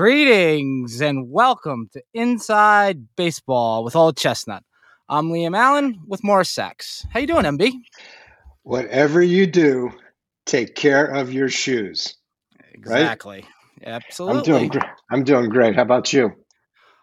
Greetings and welcome to Inside Baseball with Old Chestnut. I'm Liam Allen with Morris Sachs. How you doing, MB? Whatever you do, take care of your shoes. Exactly. Right? Absolutely. I'm doing. Gr- I'm doing great. How about you?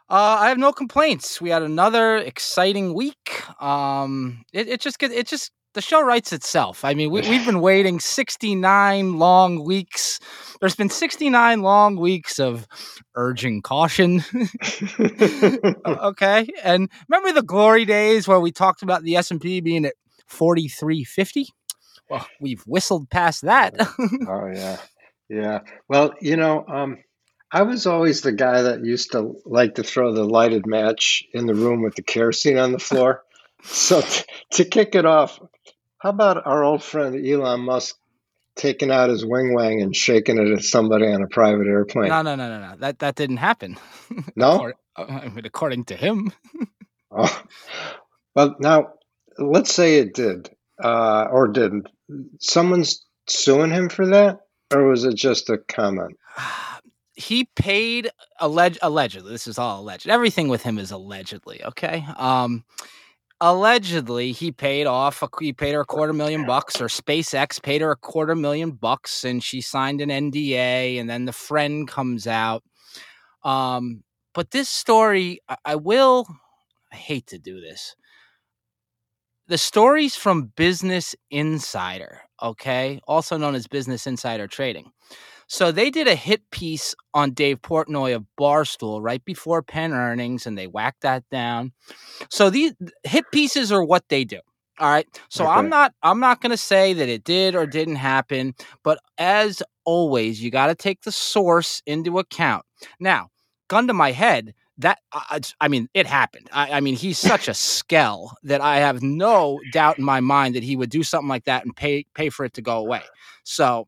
Uh, I have no complaints. We had another exciting week. Um, it, it just it just the show writes itself. I mean, we, we've been waiting 69 long weeks. There's been 69 long weeks of urging caution. okay. And remember the glory days where we talked about the S&P being at 4350? Well, we've whistled past that. oh, yeah. Yeah. Well, you know, um, I was always the guy that used to like to throw the lighted match in the room with the kerosene on the floor. So t- to kick it off, how about our old friend Elon Musk taking out his wing wang and shaking it at somebody on a private airplane? No, no, no, no, no. That that didn't happen. No, I mean, according to him. oh. Well, now let's say it did uh, or didn't. Someone's suing him for that, or was it just a comment? he paid alleged allegedly. This is all alleged. Everything with him is allegedly. Okay. Um, allegedly he paid off a, he paid her a quarter million bucks or SpaceX paid her a quarter million bucks and she signed an NDA and then the friend comes out. Um but this story I, I will I hate to do this. The stories from Business Insider okay? Also known as Business Insider Trading so they did a hit piece on Dave Portnoy of Barstool right before Penn earnings, and they whacked that down. So these hit pieces are what they do. All right. So okay. I'm not I'm not going to say that it did or didn't happen, but as always, you got to take the source into account. Now, gun to my head, that uh, I mean, it happened. I, I mean, he's such a skell that I have no doubt in my mind that he would do something like that and pay pay for it to go away. So,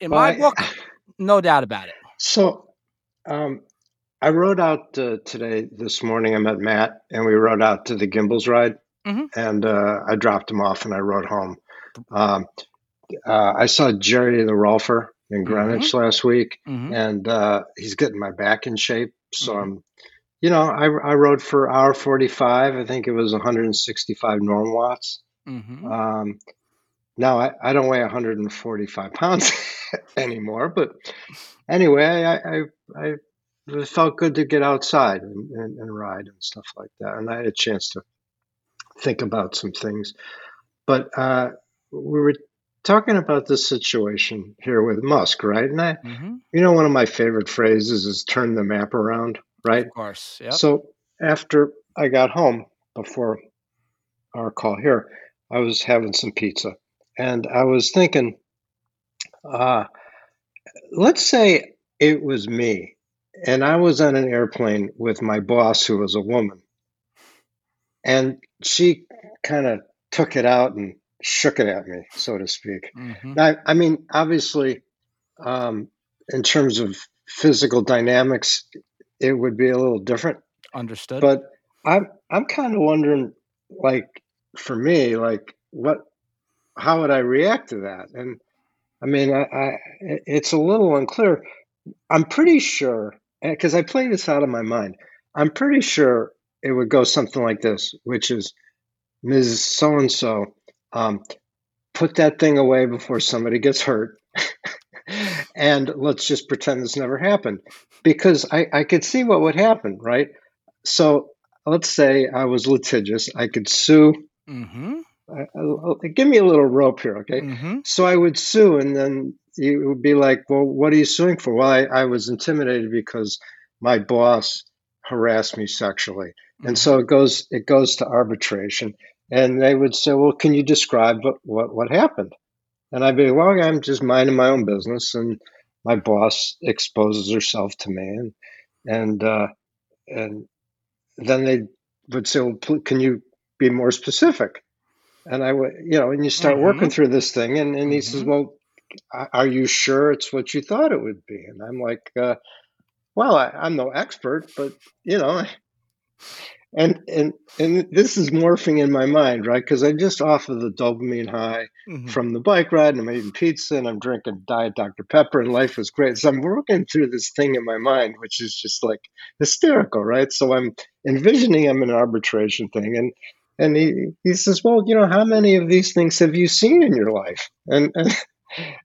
in well, my book, no doubt about it. So, um, I rode out uh, today, this morning. I met Matt, and we rode out to the Gimbels ride, mm-hmm. and uh, I dropped him off, and I rode home. Um, uh, I saw Jerry the Rolfer in Greenwich mm-hmm. last week, mm-hmm. and uh, he's getting my back in shape. So I'm, mm-hmm. you know, I, I rode for hour 45. I think it was 165 norm watts. Mm-hmm. Um, now I, I don't weigh 145 pounds anymore, but anyway, I, I, I it felt good to get outside and, and, and, ride and stuff like that. And I had a chance to think about some things. But uh, we were talking about this situation here with Musk, right? And I, mm-hmm. you know, one of my favorite phrases is turn the map around, right? Of course. Yep. So after I got home before our call here, I was having some pizza and I was thinking, uh, let's say it was me, and I was on an airplane with my boss, who was a woman, and she kind of took it out and shook it at me, so to speak. Mm-hmm. I, I, mean, obviously, um, in terms of physical dynamics, it would be a little different. Understood. But I'm I'm kind of wondering, like, for me, like, what how would I react to that? And I mean, I, I, it's a little unclear. I'm pretty sure, because I play this out of my mind, I'm pretty sure it would go something like this, which is Ms. So and so, put that thing away before somebody gets hurt. and let's just pretend this never happened. Because I, I could see what would happen, right? So let's say I was litigious. I could sue mm-hmm I, I, give me a little rope here, okay? Mm-hmm. So I would sue, and then you would be like, well, what are you suing for? Well, I, I was intimidated because my boss harassed me sexually, mm-hmm. and so it goes it goes to arbitration. And they would say, well, can you describe what what, what happened? And I'd be, well, I'm just minding my own business, and my boss exposes herself to me, and and uh, and then they would say, well, can you be more specific? And I would, you know, and you start mm-hmm. working through this thing, and, and he mm-hmm. says, well, are you sure it's what you thought it would be? And I'm like, uh, well, I, I'm no expert, but you know, and and and this is morphing in my mind right because i'm just off of the dopamine high mm-hmm. from the bike ride and i'm eating pizza and i'm drinking diet dr pepper and life is great so i'm working through this thing in my mind which is just like hysterical right so i'm envisioning i'm an arbitration thing and and he, he says well you know how many of these things have you seen in your life and and,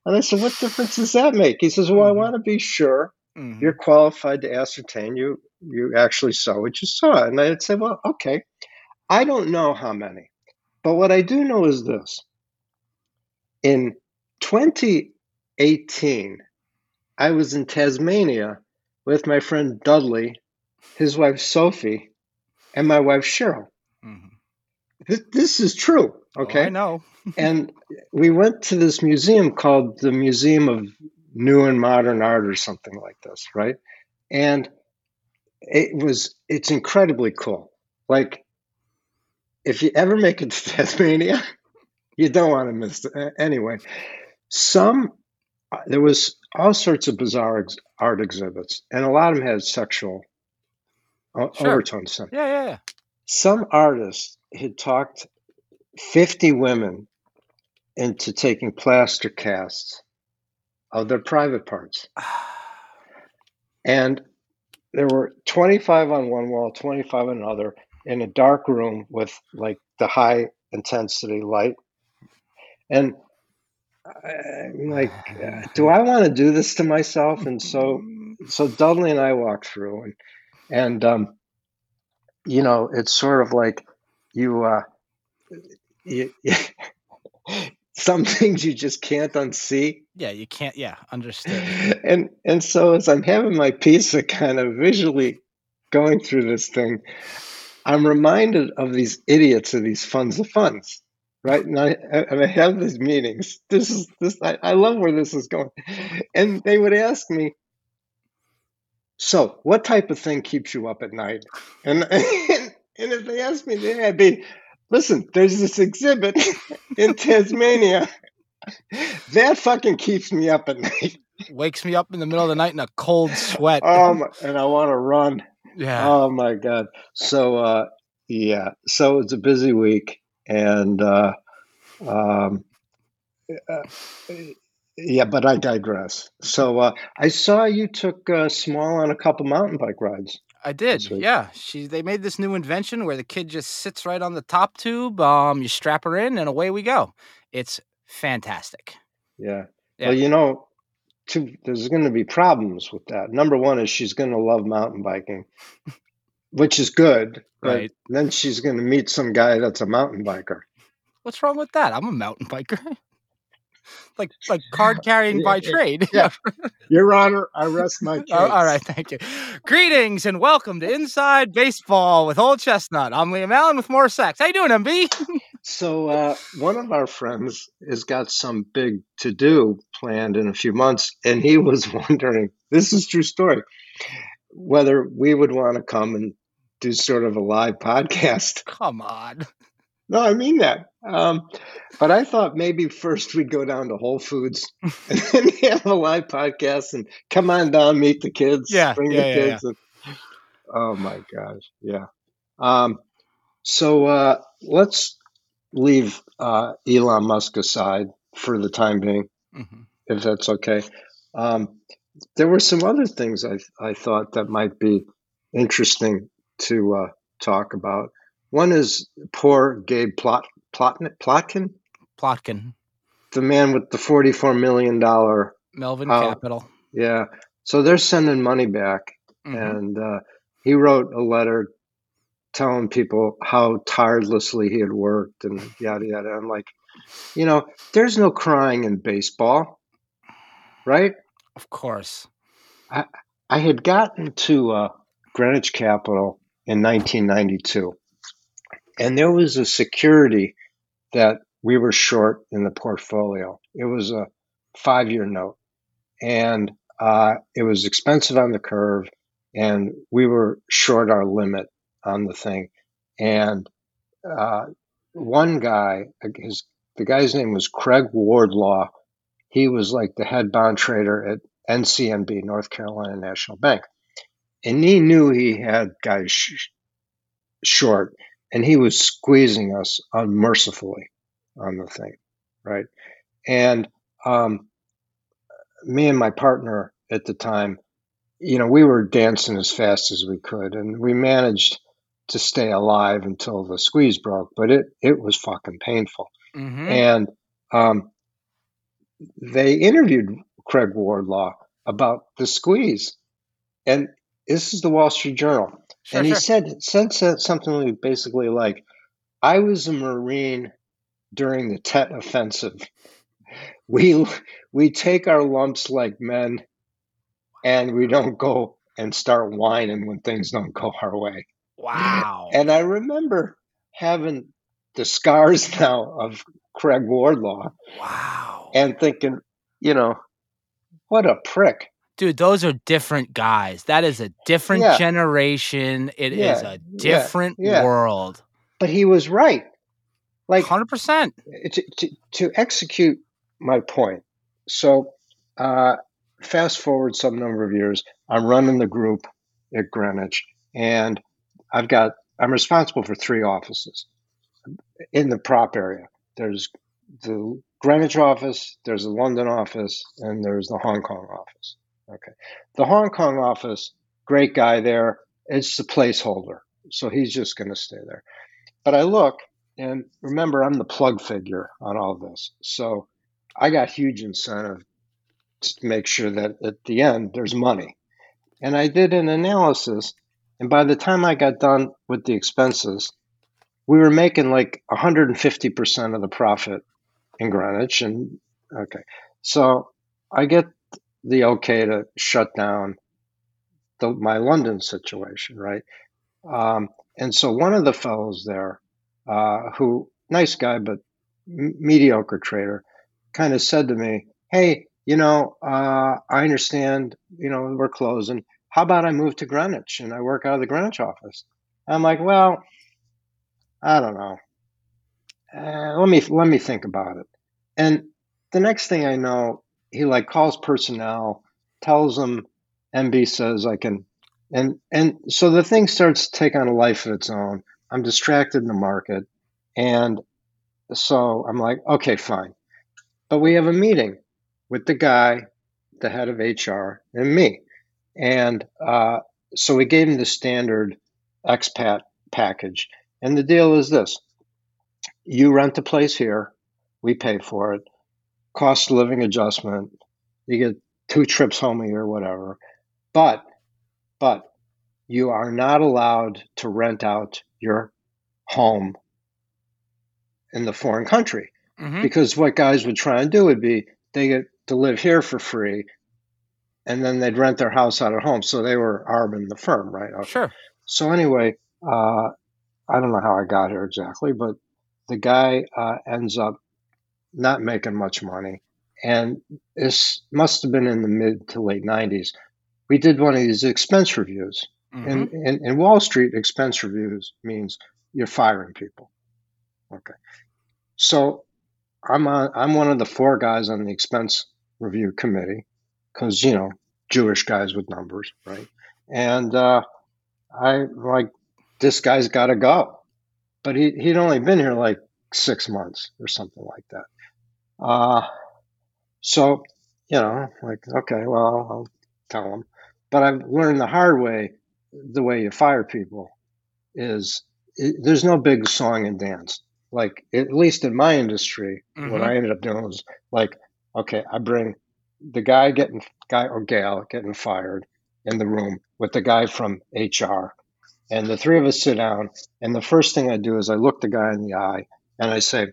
and i said what difference does that make he says well i mm-hmm. want to be sure mm-hmm. you're qualified to ascertain you you actually saw what you saw. And I'd say, well, okay, I don't know how many, but what I do know is this. In 2018, I was in Tasmania with my friend Dudley, his wife Sophie, and my wife Cheryl. This, this, is true. Oh, okay. Oh, I know. and we went to this museum called the Museum of New and Modern Art or something like this, right? And it was it's incredibly cool. Like if you ever make it to Tasmania, you don't want to miss it. Anyway, some uh, there was all sorts of bizarre ex- art exhibits, and a lot of them had sexual uh, sure. overtones. Yeah, yeah, yeah. Some artists had talked fifty women into taking plaster casts of their private parts. and there were 25 on one wall, 25 on another, in a dark room with like the high intensity light. And I'm like, do I want to do this to myself? And so, so Dudley and I walked through, and and um, you know, it's sort of like you, uh, you, some things you just can't unsee. Yeah, you can't. Yeah, understood. And and so as I'm having my pizza, kind of visually going through this thing, I'm reminded of these idiots of these funds of funds, right? And I and I have these meetings. This is this. I, I love where this is going, and they would ask me. So, what type of thing keeps you up at night? And and, and if they asked me, then I'd be, Listen, there's this exhibit in Tasmania. That fucking keeps me up at night. Wakes me up in the middle of the night in a cold sweat. Um, and I want to run. Yeah. Oh my god. So uh, yeah. So it's a busy week, and uh, um, uh, yeah. But I digress. So uh, I saw you took uh, small on a couple mountain bike rides. I did. Yeah. She they made this new invention where the kid just sits right on the top tube. Um, you strap her in and away we go. It's fantastic. Yeah. yeah. Well, you know, two, there's going to be problems with that. Number one is she's going to love mountain biking, which is good. Right. Then she's going to meet some guy that's a mountain biker. What's wrong with that? I'm a mountain biker. like like card carrying by trade. Yeah. Your Honor, I rest my case. Oh, all right, thank you. Greetings and welcome to Inside Baseball with Old Chestnut. I'm Liam Allen with more sex. How you doing, MB? so uh, one of our friends has got some big to do planned in a few months, and he was wondering. This is true story. Whether we would want to come and do sort of a live podcast. Come on. No, I mean that. Um, but I thought maybe first we'd go down to Whole Foods and then have a live podcast and come on down, meet the kids, yeah, bring yeah, the yeah, kids. Yeah. And, oh my gosh, yeah. Um, so uh, let's leave uh, Elon Musk aside for the time being, mm-hmm. if that's okay. Um, there were some other things I I thought that might be interesting to uh, talk about. One is poor Gabe Plot, Plotkin. Plotkin. Plotkin. The man with the forty-four million dollar Melvin uh, Capital. Yeah. So they're sending money back, mm-hmm. and uh, he wrote a letter telling people how tirelessly he had worked and yada yada. I'm like, you know, there's no crying in baseball, right? Of course. I I had gotten to uh, Greenwich Capital in 1992, and there was a security that we were short in the portfolio. It was a five-year note, and uh, it was expensive on the curve, and we were short our limit on the thing. And uh, one guy, his the guy's name was Craig Wardlaw. He was like the head bond trader at NCNB, North Carolina National Bank, and he knew he had guys sh- short, and he was squeezing us unmercifully on the thing, right? And um, me and my partner at the time, you know, we were dancing as fast as we could, and we managed to stay alive until the squeeze broke. But it it was fucking painful. Mm-hmm. And um, they interviewed Craig Wardlaw about the squeeze, and this is the Wall Street Journal, sure, and he said said something basically like, "I was a Marine during the Tet Offensive." we we take our lumps like men and we don't go and start whining when things don't go our way. Wow. And I remember having the scars now of Craig Wardlaw. Wow. And thinking, you know, what a prick. Dude, those are different guys. That is a different yeah. generation. It yeah. is a different yeah. world. But he was right. Like 100%. To, to, to execute my point. So, uh, fast forward some number of years, I'm running the group at Greenwich, and I've got I'm responsible for three offices in the prop area. There's the Greenwich office, there's the London office, and there's the Hong Kong office. Okay, the Hong Kong office, great guy there. It's the placeholder, so he's just going to stay there. But I look, and remember, I'm the plug figure on all this, so I got huge incentive to make sure that at the end there's money. And I did an analysis, and by the time I got done with the expenses, we were making like 150% of the profit in Greenwich. And okay, so I get the okay to shut down the, my London situation, right? Um, and so one of the fellows there, uh, who nice guy but m- mediocre trader, kind of said to me, "Hey, you know, uh, I understand. You know, we're closing. How about I move to Greenwich and I work out of the Greenwich office?" I'm like, "Well, I don't know. Uh, let me let me think about it." And the next thing I know, he like calls personnel, tells them MB says I can, and and so the thing starts to take on a life of its own. I'm distracted in the market, and so I'm like, okay, fine. But we have a meeting with the guy, the head of HR, and me. And uh, so we gave him the standard expat package. And the deal is this you rent a place here, we pay for it, cost of living adjustment, you get two trips home a year, whatever. But, but you are not allowed to rent out your home in the foreign country. Mm-hmm. Because what guys would try and do would be they get to live here for free, and then they'd rent their house out at home. So they were arming the firm, right? Okay. Sure. So anyway, uh, I don't know how I got here exactly, but the guy uh, ends up not making much money, and this must have been in the mid to late '90s. We did one of these expense reviews. Mm-hmm. In, in, in Wall Street, expense reviews means you're firing people. Okay. So I'm on, I'm one of the four guys on the expense review committee because you know Jewish guys with numbers, right? And uh, I like this guy's got to go, but he he'd only been here like six months or something like that. Uh, so you know, like okay, well I'll tell him, but I've learned the hard way the way you fire people is it, there's no big song and dance. Like at least in my industry, mm-hmm. what I ended up doing was like, okay, I bring the guy getting guy or gal getting fired in the room with the guy from HR, And the three of us sit down, and the first thing I do is I look the guy in the eye and I say,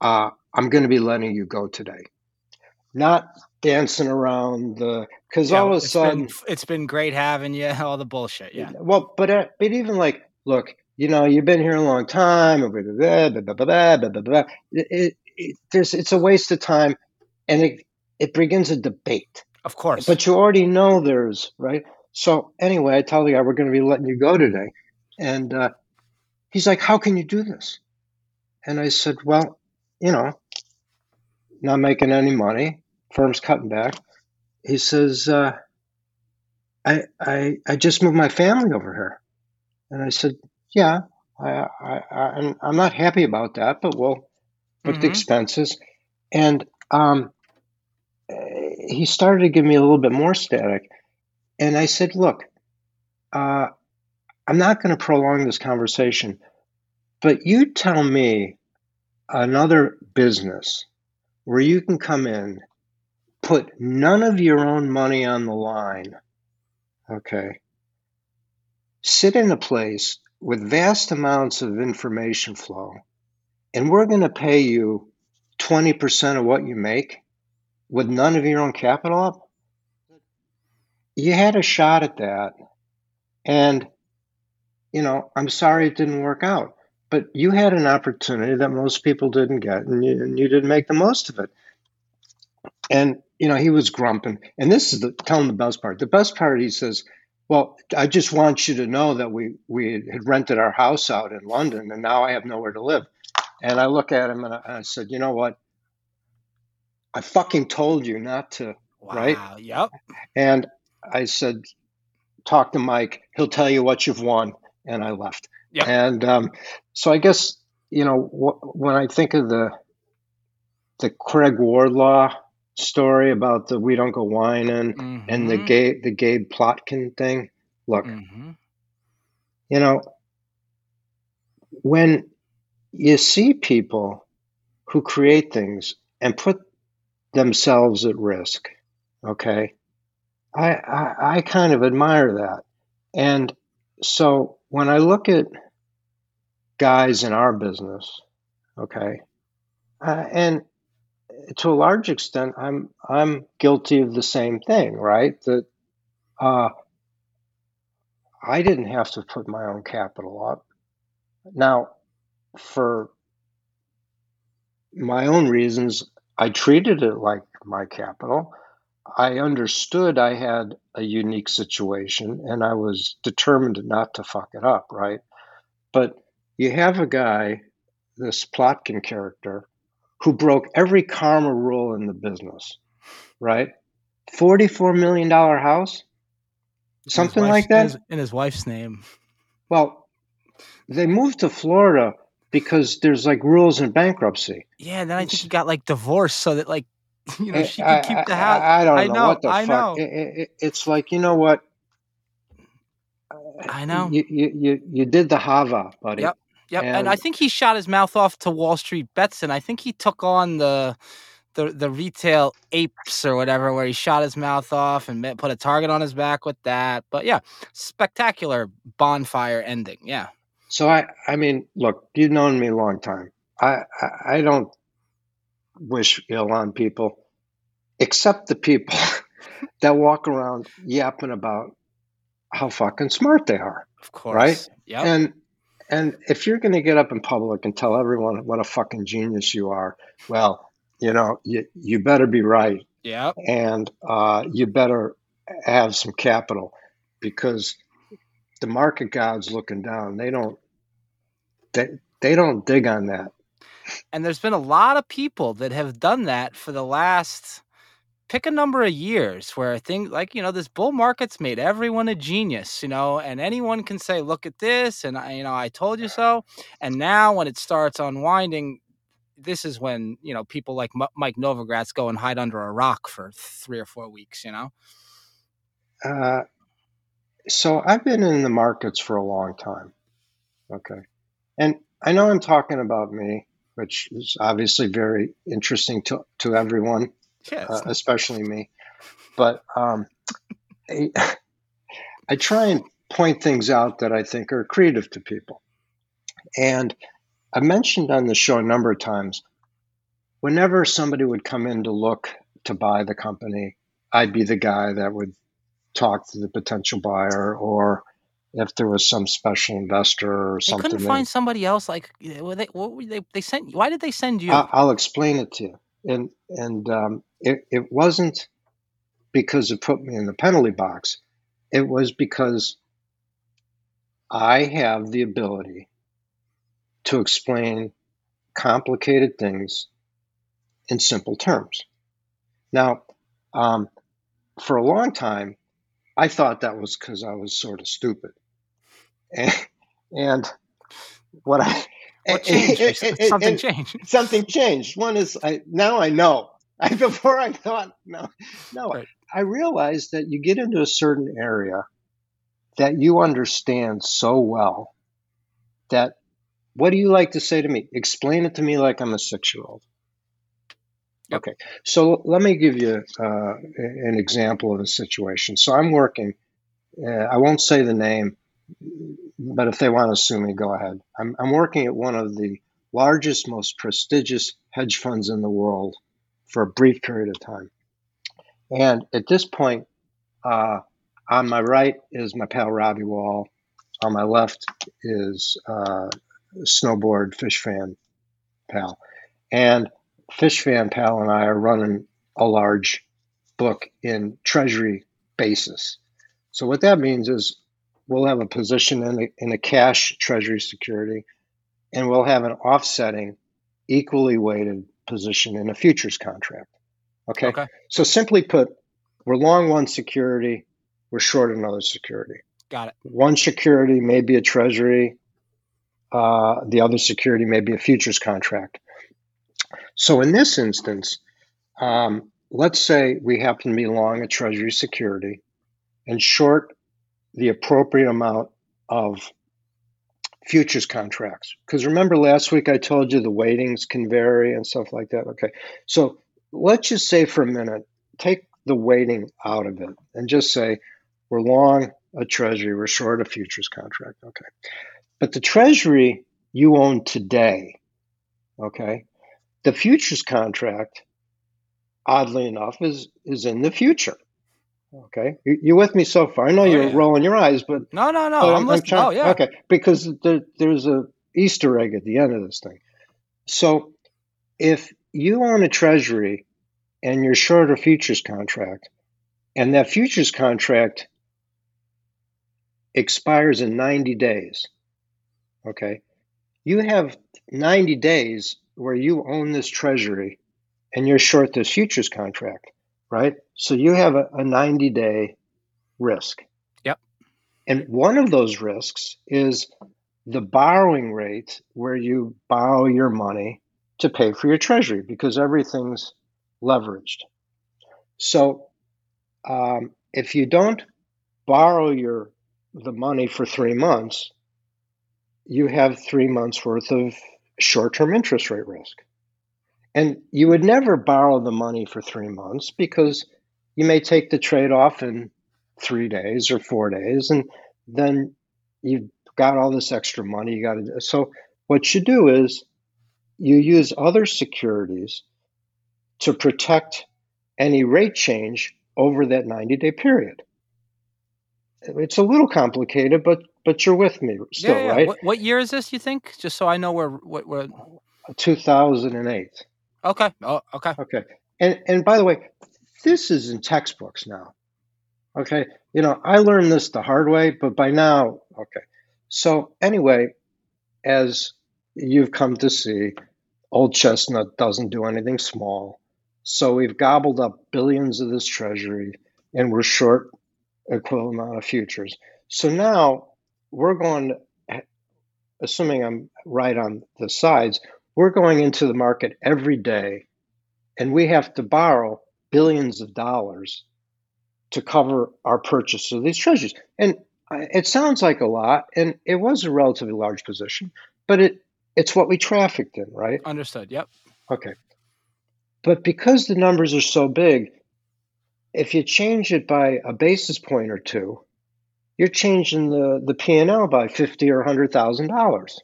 uh, I'm going to be letting you go today. Not dancing around the because yeah, all of a sudden been, it's been great having you all the bullshit yeah. Well but uh, but even like look you know you've been here a long time it, it, it, there's it's a waste of time and it it begins a debate. Of course. But you already know there's right? So anyway i tell the guy we're going to be letting you go today. And uh, he's like how can you do this? And i said well you know not making any money firm's cutting back. He says, uh, I, I, I just moved my family over here. And I said, yeah, I, I, I, I'm not happy about that, but we'll put mm-hmm. the expenses. And um, he started to give me a little bit more static. And I said, look, uh, I'm not going to prolong this conversation, but you tell me another business where you can come in put none of your own money on the line, okay, sit in a place with vast amounts of information flow, and we're going to pay you 20% of what you make with none of your own capital up? You had a shot at that. And, you know, I'm sorry it didn't work out, but you had an opportunity that most people didn't get, and you, and you didn't make the most of it. And you know, he was grumping. And this is the tell him the best part. The best part, he says, "Well, I just want you to know that we we had rented our house out in London, and now I have nowhere to live." And I look at him and I, I said, "You know what? I fucking told you not to, wow, right?" Yep. And I said, "Talk to Mike. He'll tell you what you've won." And I left. Yep. And um, so I guess you know wh- when I think of the the Craig Wardlaw story about the we don't go whining mm-hmm. and the Gabe the Gabe Plotkin thing. Look, mm-hmm. you know, when you see people who create things and put themselves at risk, okay, I, I, I kind of admire that. And so when I look at guys in our business, okay, uh, and to a large extent, I'm I'm guilty of the same thing, right? That uh, I didn't have to put my own capital up. Now, for my own reasons, I treated it like my capital. I understood I had a unique situation and I was determined not to fuck it up, right? But you have a guy, this Plotkin character, who broke every karma rule in the business, right? $44 million house, something like that. In his, wife's name. Well, they moved to Florida because there's like rules in bankruptcy. Yeah, and then I think he got like divorced so that like you know eh, she could keep the house. I, I, don't I know, know, what the I fuck. Know. It, it, it's like you know what. I know. You you you, did the hava, buddy. Yep. Yep, and, and, I think he shot his mouth off to Wall Street bets, and I think he took on the the the retail apes or whatever, where he shot his mouth off and put a target on his back with that. But yeah, spectacular bonfire ending. Yeah. So I I mean, look, you've known me a long time. I I, I don't wish ill on people, except the people that walk around yapping about how fucking smart they are. Of course. Right? Yeah. And and if you're going to get up in public and tell everyone what a fucking genius you are, well, you know, you, you better be right. Yeah. And uh, you better have some capital because the market gods looking down, they don't they, they don't dig on that. And there's been a lot of people that have done that for the last pick a number of years where things like you know this bull market's made everyone a genius you know and anyone can say look at this and I, you know i told you so. And now when it starts unwinding this is when you know people like M- mike novogratz go and hide under a rock for three or four weeks you know? Uh, so i've been in the markets for a long time. Okay. And i know i'm talking about me which is obviously very interesting to, to everyone uh, especially me. But um, I, I try and point things out that I think are creative to people. And I mentioned on the show a number of times whenever somebody would come in to look to buy the company, I'd be the guy that would talk to the potential buyer or if there was some special investor or something. They couldn't find somebody else. Like, were they, what were they, they sent, why did they send you? I'll explain it to you. And, and um, it, it wasn't because it put me in the penalty box. It was because I have the ability to explain complicated things in simple terms. Now, um, for a long time, I thought that was because I was sort of stupid. And, and what I what changed? Something changed. Something changed. One is I now I know. I, before I thought no, no. Right. I realized that you get into a certain area that you understand so well that what do you like to say to me? Explain it to me like I'm a six year old. Okay, so let me give you uh, an example of a situation. So I'm working, uh, I won't say the name, but if they want to sue me, go ahead. I'm, I'm working at one of the largest, most prestigious hedge funds in the world for a brief period of time. And at this point, uh, on my right is my pal Robbie Wall. On my left is uh, snowboard fish fan pal. And fish fan pal and I are running a large book in treasury basis. So what that means is we'll have a position in a, in a cash treasury security and we'll have an offsetting equally weighted position in a futures contract. Okay. okay. So simply put, we're long one security, we're short another security. Got it. One security may be a treasury, uh, the other security may be a futures contract. So in this instance, um, let's say we happen to be long a treasury security and short the appropriate amount of futures contracts. Because remember last week I told you the weightings can vary and stuff like that. Okay. So let's just say for a minute, take the weighting out of it and just say we're long a treasury, we're short a futures contract. Okay. But the treasury you own today, okay, the futures contract, oddly enough, is is in the future. Okay, you, with me so far? I know oh, you're yeah. rolling your eyes, but no, no, no. I'm, I'm, I'm trying, oh, yeah. Okay, because there, there's a Easter egg at the end of this thing. So, if you own a treasury and you're short a futures contract, and that futures contract expires in 90 days, okay, you have 90 days where you own this treasury and you're short this futures contract, right? So you have a, a 90 day risk. Yep. And one of those risks is the borrowing rate where you borrow your money to pay for your treasury because everything's leveraged. So um, if you don't borrow your the money for three months, you have three months worth of short term interest rate risk. And you would never borrow the money for three months because you may take the trade off in three days or four days, and then you've got all this extra money you got to do. So, what you do is you use other securities to protect any rate change over that 90 day period. It's a little complicated, but but you're with me still, yeah, yeah. right? What, what, year is this? You think? Just so I know where what where. 2008. Okay. Oh, okay. Okay. And and by the way, this is in textbooks now. Okay. You know, I learned this the hard way, but by now, okay. So anyway, as you've come to see, Old Chestnut doesn't do anything small. So we've gobbled up billions of this treasury, and we're short equivalent amount of futures. So now we're going, assuming I'm right on the sides, we're going into the market every day and we have to borrow billions of dollars to cover our purchase of these treasuries. And it sounds like a lot, and it was a relatively large position, but it it's what we trafficked in, right? Understood. Yep. Okay. But because the numbers are so big, if you change it by a basis point or two, you're changing the the P and L by fifty or hundred thousand dollars,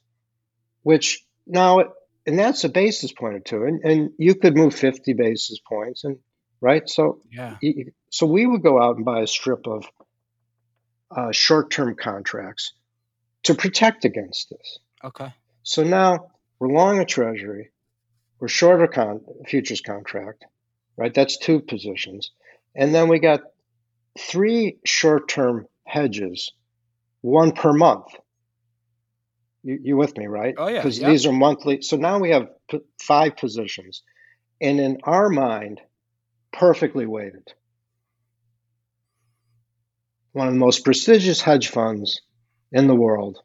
which now and that's a basis point or two, and and you could move fifty basis points, and right. So yeah. So we would go out and buy a strip of uh, short term contracts to protect against this. Okay. So now we're long a treasury, we're short a con- futures contract, right? That's two positions. And then we got three short term hedges, one per month. You, you with me, right? Oh, yeah. Because yep. these are monthly. So now we have p- five positions. And in our mind, perfectly weighted one of the most prestigious hedge funds in the world,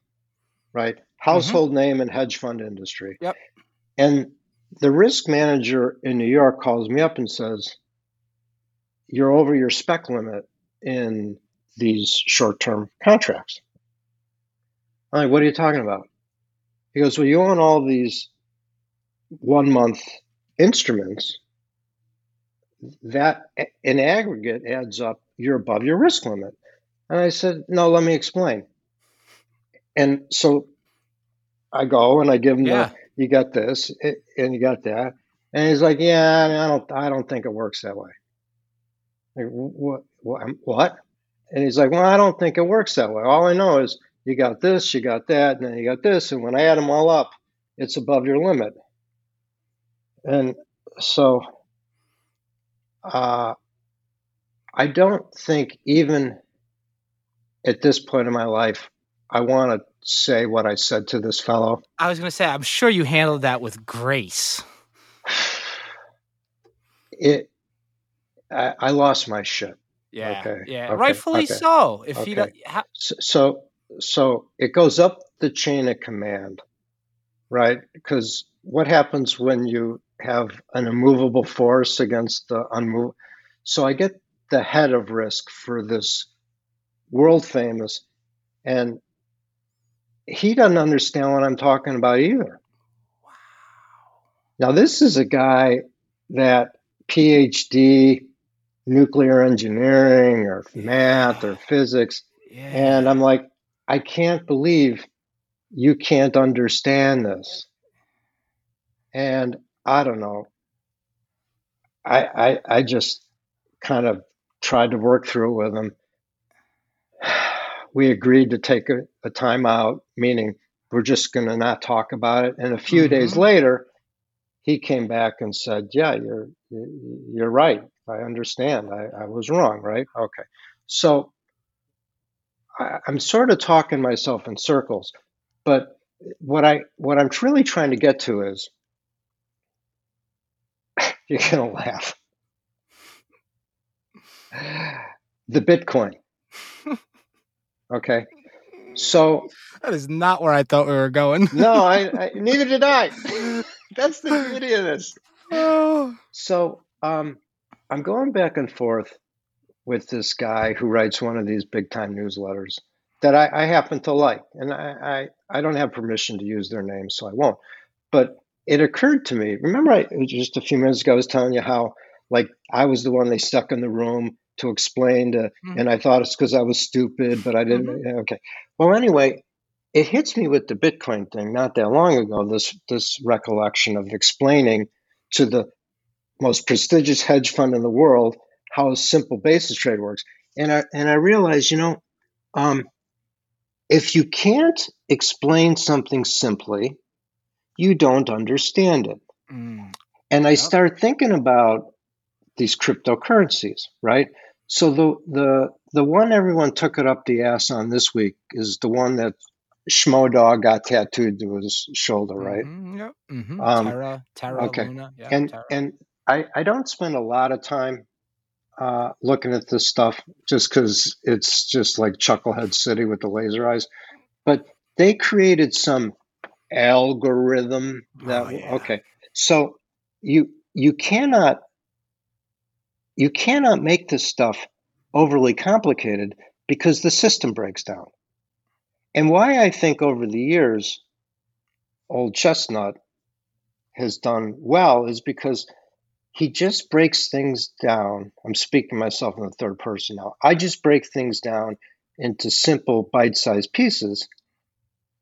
right? Household mm-hmm. name in hedge fund industry. Yep. And the risk manager in New York calls me up and says, You're over your spec limit in these short term contracts. I'm like, What are you talking about? He goes, Well, you own all these one month instruments. That in aggregate adds up, you're above your risk limit. And I said, no, let me explain. And so I go and I give him yeah. the, you got this and you got that. And he's like, yeah, I don't, I don't think it works that way. Like, what, what, what? And he's like, well, I don't think it works that way. All I know is you got this, you got that, and then you got this. And when I add them all up, it's above your limit. And so uh, I don't think even at this point in my life, I want to say what I said to this fellow. I was going to say, I'm sure you handled that with grace. It, I, I lost my shit. Yeah. Okay. Yeah. Okay. Rightfully okay. so. If okay. you ha- so, so, it goes up the chain of command, right? Because what happens when you have an immovable force against the unmovable? So I get the head of risk for this world famous. And he doesn't understand what I'm talking about either. Wow. Now, this is a guy that PhD nuclear engineering or math or physics. Yeah. And I'm like, I can't believe you can't understand this. And I don't know. I, I, I just kind of tried to work through it with him we agreed to take a, a time out, meaning we're just going to not talk about it. And a few mm-hmm. days later, he came back and said, "Yeah, you're you're right. I understand. I, I was wrong. Right? Okay." So I, I'm sort of talking myself in circles, but what I what I'm really trying to get to is you're gonna laugh. The Bitcoin. Okay. So that is not where I thought we were going. no, I, I, neither did I. That's the beauty of this. Oh. So um, I'm going back and forth with this guy who writes one of these big time newsletters that I, I happen to like, and I, I, I don't have permission to use their name, so I won't. But it occurred to me. Remember, I just a few minutes ago I was telling you how like I was the one they stuck in the room to explain to, mm-hmm. and I thought it's because I was stupid, but I didn't. Mm-hmm. Okay. Well, anyway, it hits me with the Bitcoin thing not that long ago. This this recollection of explaining to the most prestigious hedge fund in the world how a simple basis trade works, and I and I realized, you know, um, if you can't explain something simply, you don't understand it. Mm. And I yep. start thinking about these cryptocurrencies, right? So the the the one everyone took it up the ass on this week is the one that Schmo Dog got tattooed to his shoulder, right? Mm-hmm, yep. Mm-hmm. Um, Terra, Terra okay. Luna. Yeah, and Terra. and I I don't spend a lot of time uh, looking at this stuff just because it's just like Chucklehead City with the laser eyes, but they created some algorithm that oh, yeah. okay. So you you cannot you cannot make this stuff overly complicated because the system breaks down. And why I think over the years, Old Chestnut has done well is because he just breaks things down. I'm speaking myself in the third person now. I just break things down into simple bite-sized pieces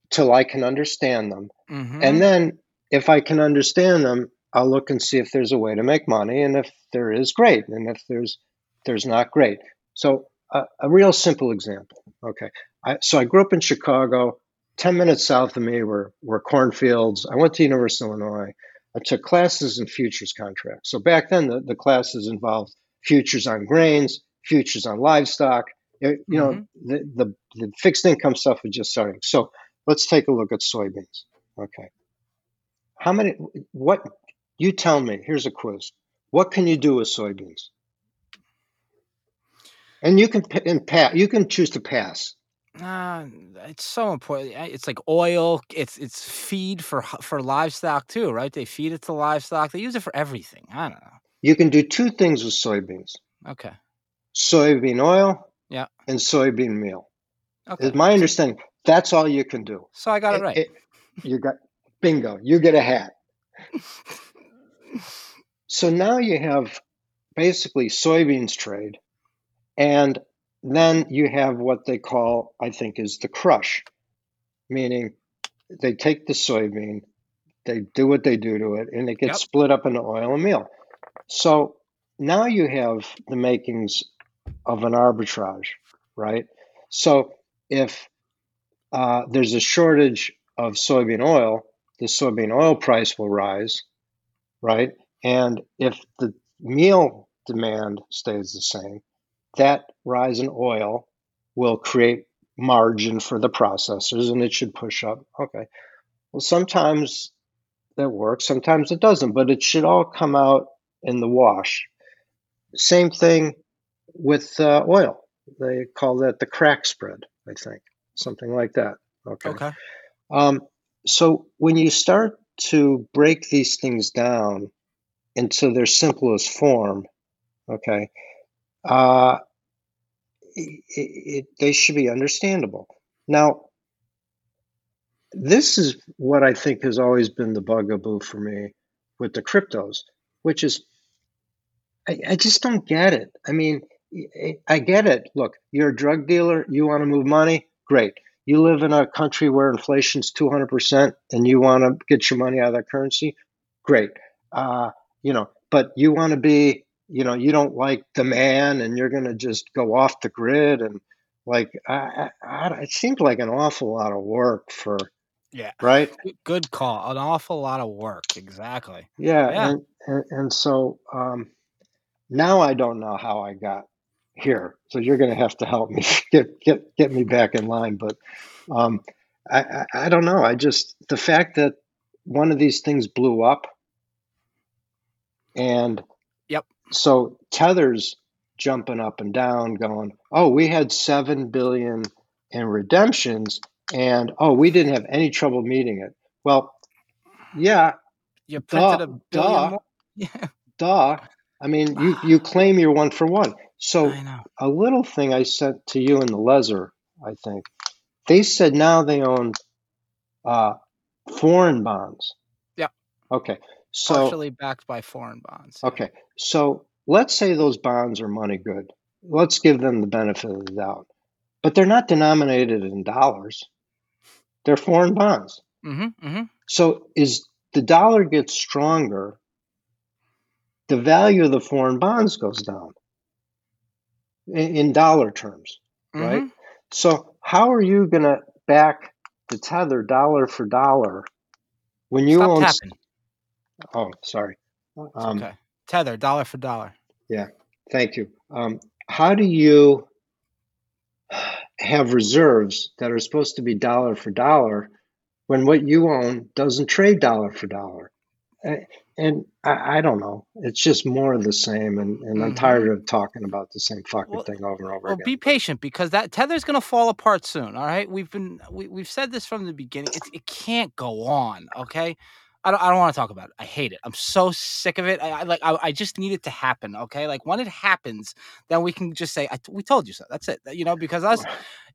till I can understand them. Mm-hmm. And then if I can understand them, I'll look and see if there's a way to make money. And if there is, great. And if there's there's not, great. So uh, a real simple example. Okay. I, so I grew up in Chicago. 10 minutes south of me were, were cornfields. I went to University of Illinois. I took classes in futures contracts. So back then, the, the classes involved futures on grains, futures on livestock. It, you know, mm-hmm. the, the, the fixed income stuff was just starting. So let's take a look at soybeans. Okay. How many, what, you tell me, here's a quiz. What can you do with soybeans? And you can and pass. You can choose to pass. Ah, uh, it's so important. Eh, it's like oil. It's it's feed for for livestock too, right? They feed it to livestock. They use it for everything. I don't know. You can do two things with soybeans. Okay. Soybean oil. Yeah. And soybean meal. Okay. Is my understanding. That's all you can do. So I got it, it right. It, you got bingo. You get a hat. so now you have basically soybeans trade and then you have what they call, I think, is the crush, meaning they take the soybean, they do what they do to it, and it gets yep. split up into oil and meal. So now you have the makings of an arbitrage, right? So if uh, there's a shortage of soybean oil, the soybean oil price will rise, right? And if the meal demand stays the same, that rise in oil will create margin for the processors and it should push up. Okay. Well, sometimes that works, sometimes it doesn't, but it should all come out in the wash. Same thing with uh, oil. They call that the crack spread, I think, something like that. Okay. Okay. Um, so when you start to break these things down into their simplest form, okay, uh, it, it, they should be understandable. Now, this is what I think has always been the bugaboo for me with the cryptos, which is I, I just don't get it. I mean, I get it. Look, you're a drug dealer, you want to move money, great. You live in a country where inflation's 200% and you want to get your money out of that currency, great. Uh, you know, but you want to be you know you don't like the man and you're going to just go off the grid and like I, I, it seemed like an awful lot of work for yeah. right? Good call. An awful lot of work exactly. Yeah, yeah. And, and, and so um, now i don't know how i got here. So you're going to have to help me get get get me back in line but um, I, I i don't know. I just the fact that one of these things blew up and so Tether's jumping up and down, going, "Oh, we had seven billion in redemptions, and oh, we didn't have any trouble meeting it." Well, yeah, you printed duh, a billion duh. Yeah, duh. I mean, you you claim you're one for one. So a little thing I sent to you in the Lezer, I think, they said now they own uh, foreign bonds. Yeah. Okay. So partially backed by foreign bonds. Okay. So let's say those bonds are money good. Let's give them the benefit of the doubt. But they're not denominated in dollars. They're foreign bonds. Mm-hmm, mm-hmm. So is the dollar gets stronger, the value of the foreign bonds goes down in, in dollar terms, mm-hmm. right? So how are you going to back the tether dollar for dollar when you Stop own? Tapping. Oh, sorry. Um, okay. Tether, dollar for dollar. Yeah, thank you. Um, how do you have reserves that are supposed to be dollar for dollar when what you own doesn't trade dollar for dollar? And I, I don't know. It's just more of the same, and, and I'm mm-hmm. tired of talking about the same fucking well, thing over and over well, again. Be patient because that tether's going to fall apart soon. All right, we've been we, we've said this from the beginning. It's, it can't go on. Okay, I don't, I don't want to talk about it. I hate it. I'm so sick of it. I, I like. I, I, just need it to happen. Okay, like when it happens, then we can just say, "We told you so." That's it. You know, because us,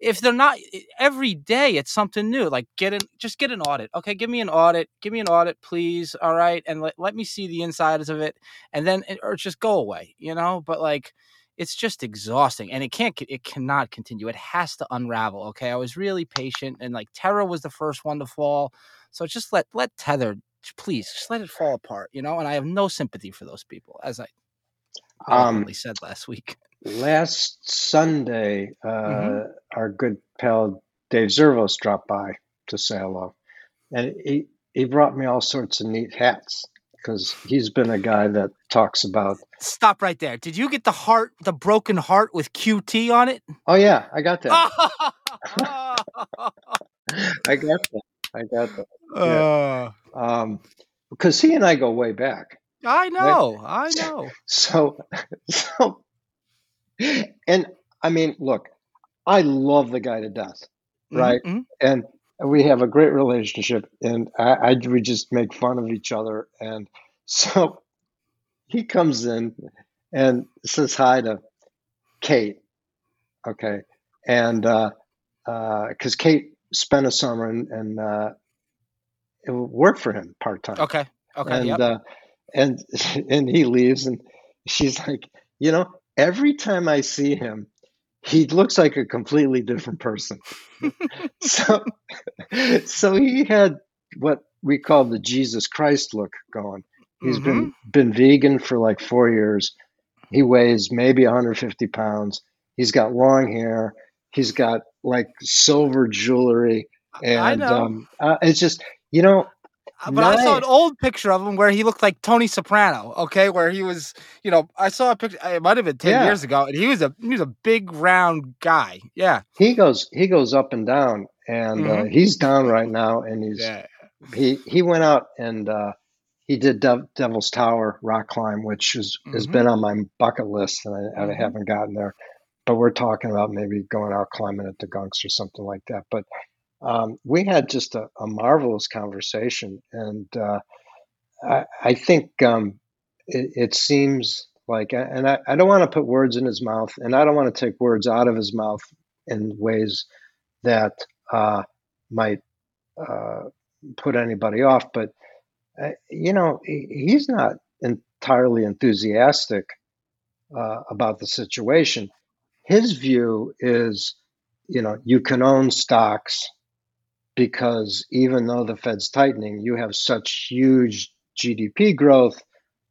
if they're not every day, it's something new. Like get an, just get an audit. Okay, give me an audit. Give me an audit, please. All right, and let, let me see the insides of it, and then eh, or just go away. You know, but like it's just exhausting and it can't it cannot continue it has to unravel okay i was really patient and like terra was the first one to fall so just let let tether please just let it fall apart you know and i have no sympathy for those people as i um, said last week last sunday uh, mm-hmm. our good pal dave zervos dropped by to say hello and he he brought me all sorts of neat hats because he's been a guy that talks about. Stop right there. Did you get the heart, the broken heart with QT on it? Oh yeah, I got that. I got that. I got that. Yeah. Uh, um, because he and I go way back. I know. Right? I know. So, so, and I mean, look, I love the guy to death, mm-hmm, right? Mm-hmm. And we have a great relationship, and I, I we just make fun of each other. And so he comes in and says hi to Kate, okay, and because uh, uh, Kate spent a summer and, and uh, it worked for him part time. Okay, okay, and yep. uh, and and he leaves, and she's like, you know, every time I see him, he looks like a completely different person. so, so he had what we call the Jesus Christ look going. He's mm-hmm. been been vegan for like four years. He weighs maybe 150 pounds. He's got long hair. He's got like silver jewelry, and um, uh, it's just you know uh, but nice. I saw an old picture of him where he looked like Tony Soprano. Okay, where he was, you know, I saw a picture. It might have been ten yeah. years ago, and he was a he was a big round guy. Yeah, he goes he goes up and down, and uh, mm-hmm. uh, he's down right now, and he's yeah. he he went out and uh, he did De- Devil's Tower rock climb, which is, mm-hmm. has been on my bucket list, and I, mm-hmm. I haven't gotten there. But we're talking about maybe going out climbing at the Gunks or something like that. But um, we had just a, a, marvelous conversation, and uh, I, I, think um, it, it, seems like, and I, I don't want to put words in his mouth, and I don't want to take words out of his mouth in ways that uh, might uh, put anybody off, but uh, you know, he's not entirely enthusiastic uh, about the situation. His view is, you know, you can own stocks because even though the Fed's tightening, you have such huge GDP growth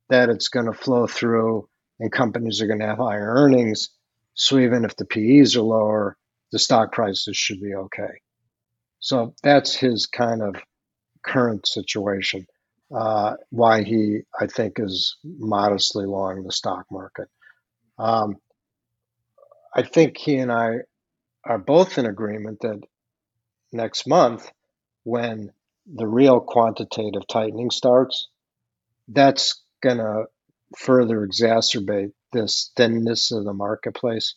that it's going to flow through and companies are going to have higher earnings. So even if the PEs are lower, the stock prices should be okay. So that's his kind of current situation. Uh, why he, I think, is modestly long the stock market. Um, I think he and I are both in agreement that next month when the real quantitative tightening starts, that's going to further exacerbate this thinness of the marketplace.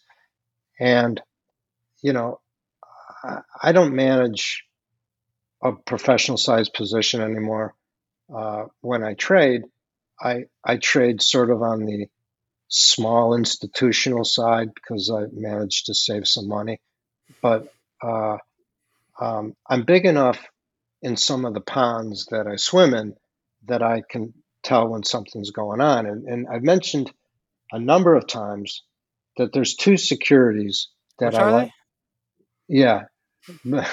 And, you know, I don't manage a professional sized position anymore. Uh, when I trade, I, I trade sort of on the small institutional side because I managed to save some money. But uh, um, I'm big enough in some of the ponds that I swim in that I can tell when something's going on. And, and I've mentioned a number of times that there's two securities that Which I like. Yeah.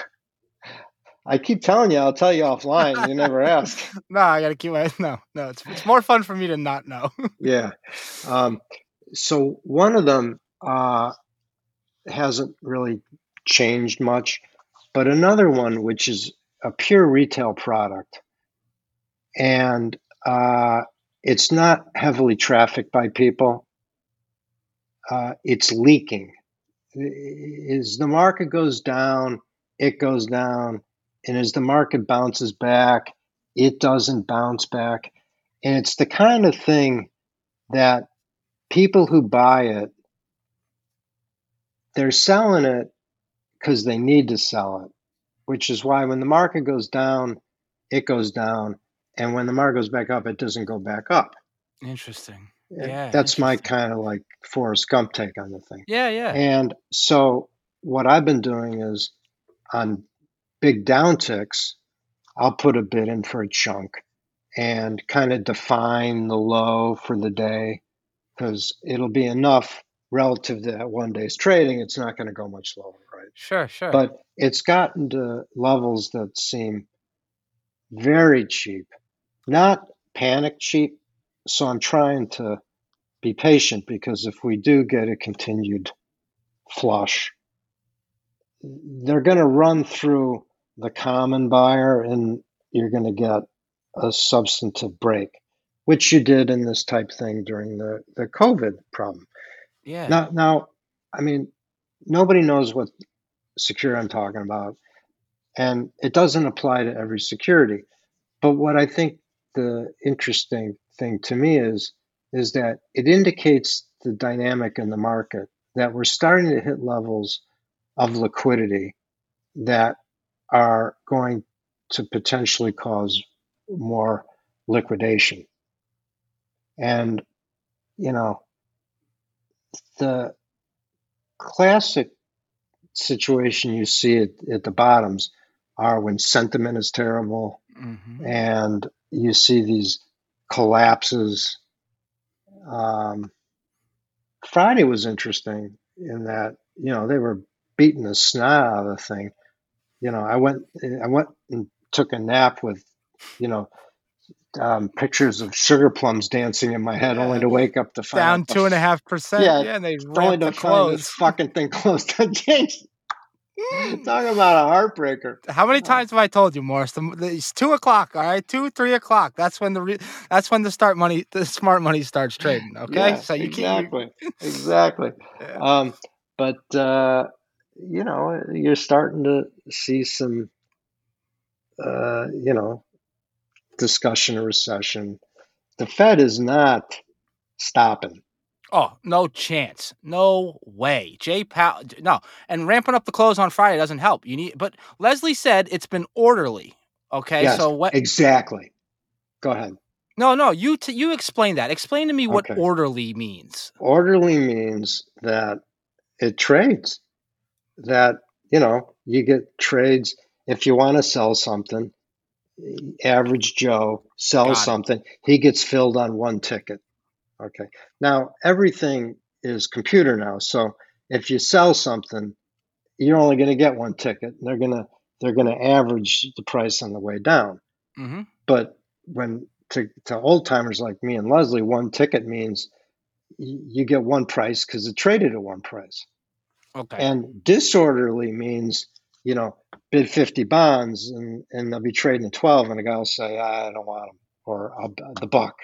I keep telling you, I'll tell you offline. You never ask. no, I got to keep my no, no. It's it's more fun for me to not know. yeah. Um, so one of them uh, hasn't really changed much. But another one, which is a pure retail product, and uh, it's not heavily trafficked by people. Uh, it's leaking. As the market goes down, it goes down, and as the market bounces back, it doesn't bounce back. And it's the kind of thing that people who buy it, they're selling it because they need to sell it, which is why when the market goes down, it goes down. And when the market goes back up, it doesn't go back up. Interesting. Yeah. That's my kind of like Forrest Gump take on the thing. Yeah, yeah. And so what I've been doing is on big downticks, I'll put a bid in for a chunk and kind of define the low for the day because it'll be enough relative to that one day's trading, it's not going to go much lower, right? Sure, sure. But it's gotten to levels that seem very cheap, not panic cheap. So I'm trying to be patient because if we do get a continued flush, they're going to run through the common buyer and you're going to get a substantive break, which you did in this type thing during the, the COVID problem. Yeah. Now, now, I mean, nobody knows what secure I'm talking about, and it doesn't apply to every security. But what I think the interesting thing to me is is that it indicates the dynamic in the market that we're starting to hit levels of liquidity that are going to potentially cause more liquidation. And, you know, the classic situation you see at, at the bottoms are when sentiment is terrible mm-hmm. and you see these collapses. Um, Friday was interesting in that, you know, they were beating the snot out of the thing. You know, I went, I went and took a nap with, you know, um, pictures of sugar plums dancing in my head, only to wake up to find down two and a half percent. Yeah, yeah, and they only to the find this fucking thing closed to change. Talking about a heartbreaker. How many times have I told you, Morris? It's two o'clock. All right, two, three o'clock. That's when the re, that's when the start money, the smart money starts trading. Okay, yeah, so you exactly, keep, exactly. Yeah. Um, but uh, you know, you're starting to see some, uh, you know, discussion of recession. The Fed is not stopping. Oh, no chance. No way. Jay Powell, no. And ramping up the close on Friday doesn't help. You need, but Leslie said it's been orderly. Okay. Yes, so what? Exactly. Go ahead. No, no. You t- you explain that. Explain to me what okay. orderly means. Orderly means that it trades. That you know you get trades if you want to sell something average Joe sells something, he gets filled on one ticket. Okay. Now everything is computer now. So if you sell something, you're only going to get one ticket. They're gonna they're gonna average the price on the way down. Mm-hmm. But when to, to old timers like me and Leslie, one ticket means you get one price because it traded at one price. Okay. And disorderly means you know bid 50 bonds and, and they'll be trading at 12 and a guy will say i don't want them or I'll, the buck.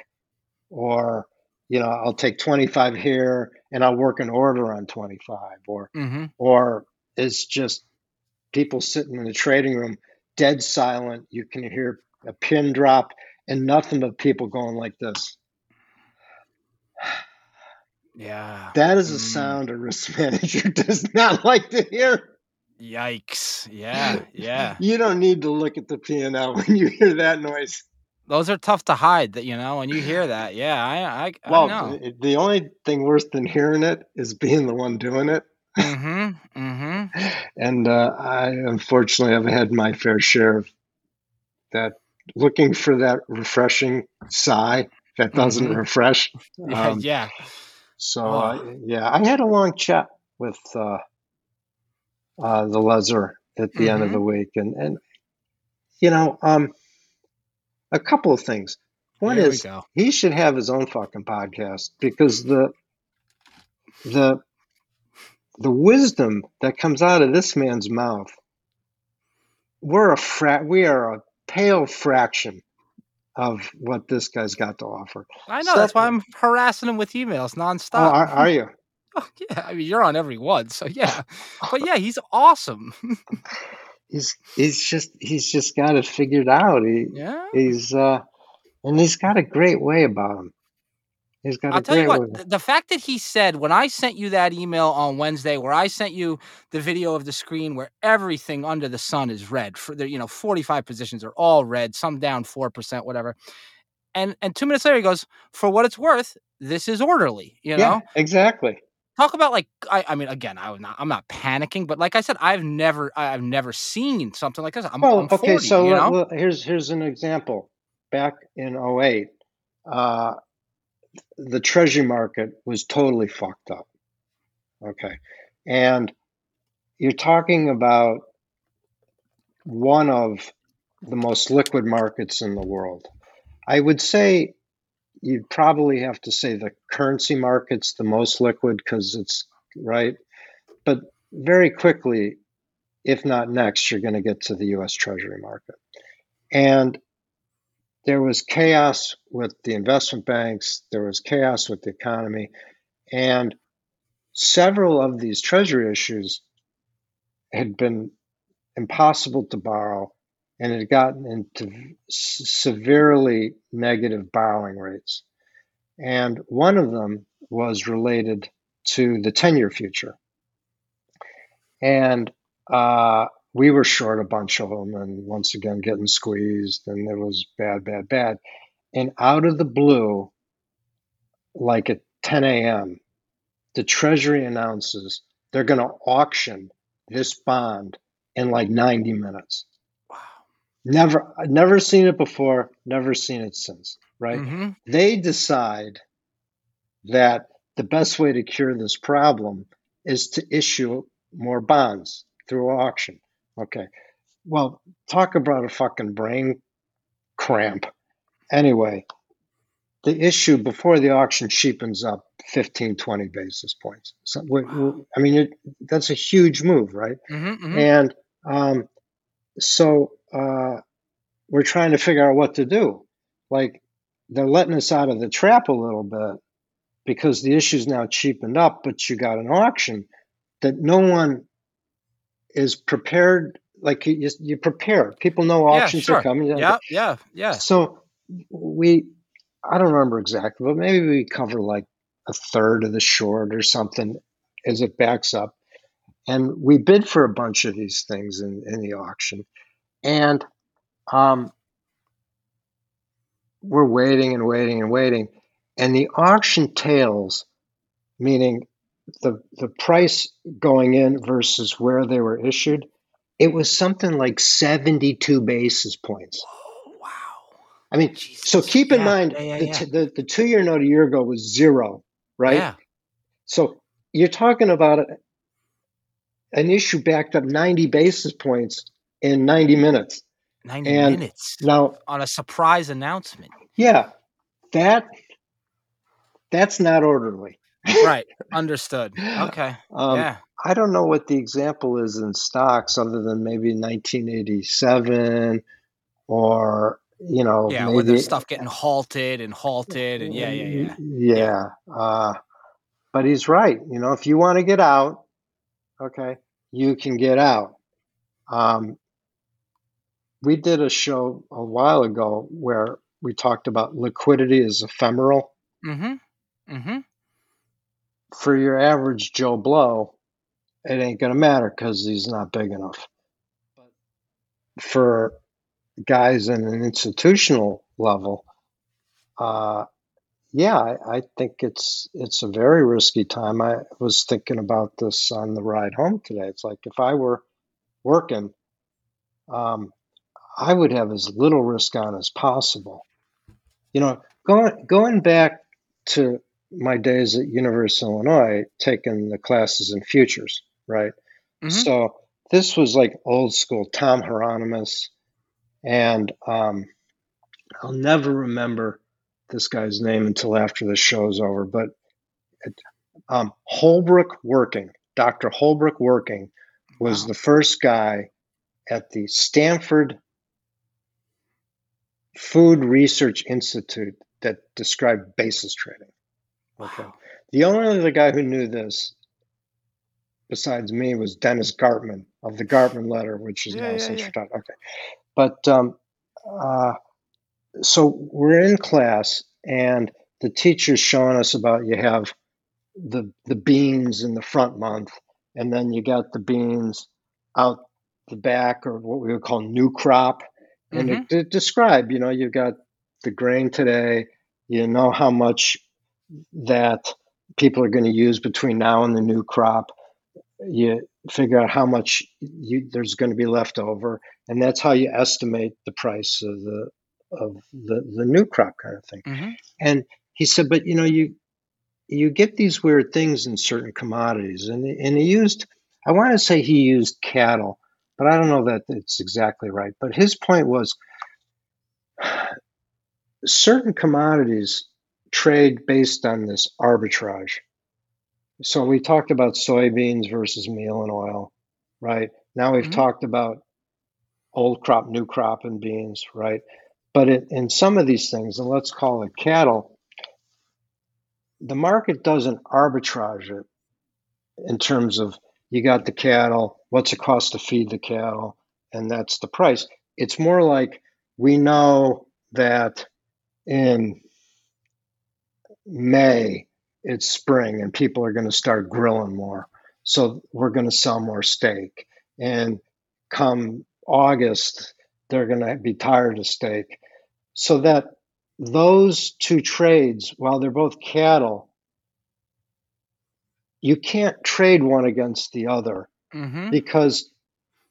Or you know i'll take 25 here and i'll work an order on 25 or mm-hmm. or it's just people sitting in the trading room dead silent. You can hear a pin drop and nothing but people going like this. Yeah. That is a mm. sound a risk manager does not like to hear Yikes! Yeah, yeah. you don't need to look at the P and L when you hear that noise. Those are tough to hide. That you know, when you hear that, yeah, I, I, well, I know. The only thing worse than hearing it is being the one doing it. Mm-hmm. Mm-hmm. and uh, I unfortunately have had my fair share of that. Looking for that refreshing sigh that doesn't mm-hmm. refresh. Um, yeah. So oh. uh, yeah, I had a long chat with. Uh, uh, the Lesser at the mm-hmm. end of the mm-hmm. week, and and you know, um, a couple of things. One there is he should have his own fucking podcast because the the the wisdom that comes out of this man's mouth we're a fra- we are a pale fraction of what this guy's got to offer. I know. that's why I'm harassing him with emails nonstop. Oh, are, are you? Oh, yeah, I mean you're on every one, so yeah. But yeah, he's awesome. he's he's just he's just got it figured out. He, yeah. He's uh, and he's got a great way about him. He's got. I'll tell you what. The, the fact that he said when I sent you that email on Wednesday, where I sent you the video of the screen where everything under the sun is red for the you know 45 positions are all red, some down four percent, whatever. And and two minutes later he goes, for what it's worth, this is orderly. You know. Yeah, exactly talk about like I, I mean again I am not, I'm not panicking but like I said I've never I've never seen something like this I'm, well, I'm 40, okay so you know? well, here's here's an example back in 08 uh, the treasury market was totally fucked up Okay. And you're talking about one of the most liquid markets in the world. I would say you'd probably have to say the currency market's the most liquid because it's right. But very quickly, if not next, you're going to get to the US Treasury market. And there was chaos with the investment banks, there was chaos with the economy, and several of these treasury issues had been impossible to borrow and it had gotten into severely negative borrowing rates. And one of them was related to the 10 year future. And uh, we were short a bunch of them, and once again, getting squeezed, and it was bad, bad, bad. And out of the blue, like at 10 a.m., the Treasury announces they're going to auction this bond in like 90 minutes. Never, never seen it before, never seen it since, right? Mm-hmm. They decide that the best way to cure this problem is to issue more bonds through auction. Okay. Well, talk about a fucking brain cramp. Anyway, the issue before the auction cheapens up 15, 20 basis points. So, wow. I mean, it, that's a huge move, right? Mm-hmm, mm-hmm. And um, so uh, we're trying to figure out what to do. Like, they're letting us out of the trap a little bit because the issue's now cheapened up, but you got an auction that no one is prepared. Like you, you prepare. People know auctions yeah, sure. are coming. Yeah, yeah, yeah. So we, I don't remember exactly, but maybe we cover like a third of the short or something as it backs up. And we bid for a bunch of these things in, in the auction. And um, we're waiting and waiting and waiting. And the auction tails, meaning the the price going in versus where they were issued, it was something like 72 basis points. Oh, wow. I mean, Jesus. so keep in yeah, mind yeah, yeah, the, t- the, the two year note a year ago was zero, right? Yeah. So you're talking about an issue backed up 90 basis points in 90 minutes. 90 and minutes. Now on a surprise announcement. Yeah. That that's not orderly right. Understood. Okay. Um, yeah. I don't know what the example is in stocks other than maybe 1987 or you know yeah maybe, with stuff getting halted and halted and yeah yeah yeah yeah uh, but he's right you know if you want to get out okay you can get out um, we did a show a while ago where we talked about liquidity is ephemeral mm-hmm mm-hmm for your average Joe Blow, it ain't going to matter because he's not big enough. But for guys in an institutional level, uh, yeah, I, I, think it's it's a very risky time. I was thinking about this on the ride home today. It's like if I were working, um, I would have as little risk on as possible. You know, going going back to my days at University of Illinois taking the classes in futures, right? Mm-hmm. So this was like old school Tom Hieronymus, and um, I'll never remember this guy's name until after the show's over. But it, um, Holbrook Working, Dr. Holbrook Working, was wow. the first guy at the Stanford Food Research Institute that described basis trading. Okay. The only other guy who knew this besides me was Dennis Gartman of the Gartman letter, which is yeah, now since yeah. Okay. But um, uh, so we're in class and the teacher's showing us about you have the the beans in the front month, and then you got the beans out the back, or what we would call new crop. And mm-hmm. it, it describe, you know, you've got the grain today, you know how much that people are going to use between now and the new crop. You figure out how much you, there's going to be left over, and that's how you estimate the price of the of the, the new crop kind of thing. Mm-hmm. And he said, but you know, you you get these weird things in certain commodities. And, and he used, I want to say he used cattle, but I don't know that it's exactly right. But his point was certain commodities trade based on this arbitrage. So we talked about soybeans versus meal and oil, right? Now we've mm-hmm. talked about old crop, new crop, and beans, right? But it, in some of these things, and let's call it cattle, the market doesn't arbitrage it in terms of you got the cattle, what's it cost to feed the cattle, and that's the price. It's more like we know that in May it's spring and people are going to start grilling more. So we're going to sell more steak. And come August, they're going to be tired of steak. So that those two trades, while they're both cattle, you can't trade one against the other mm-hmm. because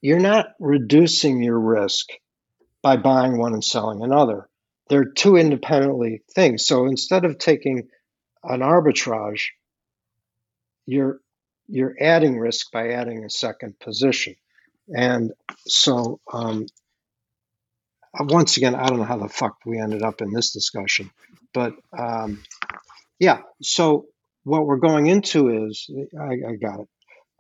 you're not reducing your risk by buying one and selling another. They're two independently things. So instead of taking an arbitrage, you're you're adding risk by adding a second position. And so um, once again, I don't know how the fuck we ended up in this discussion, but um, yeah. So what we're going into is, I, I got it.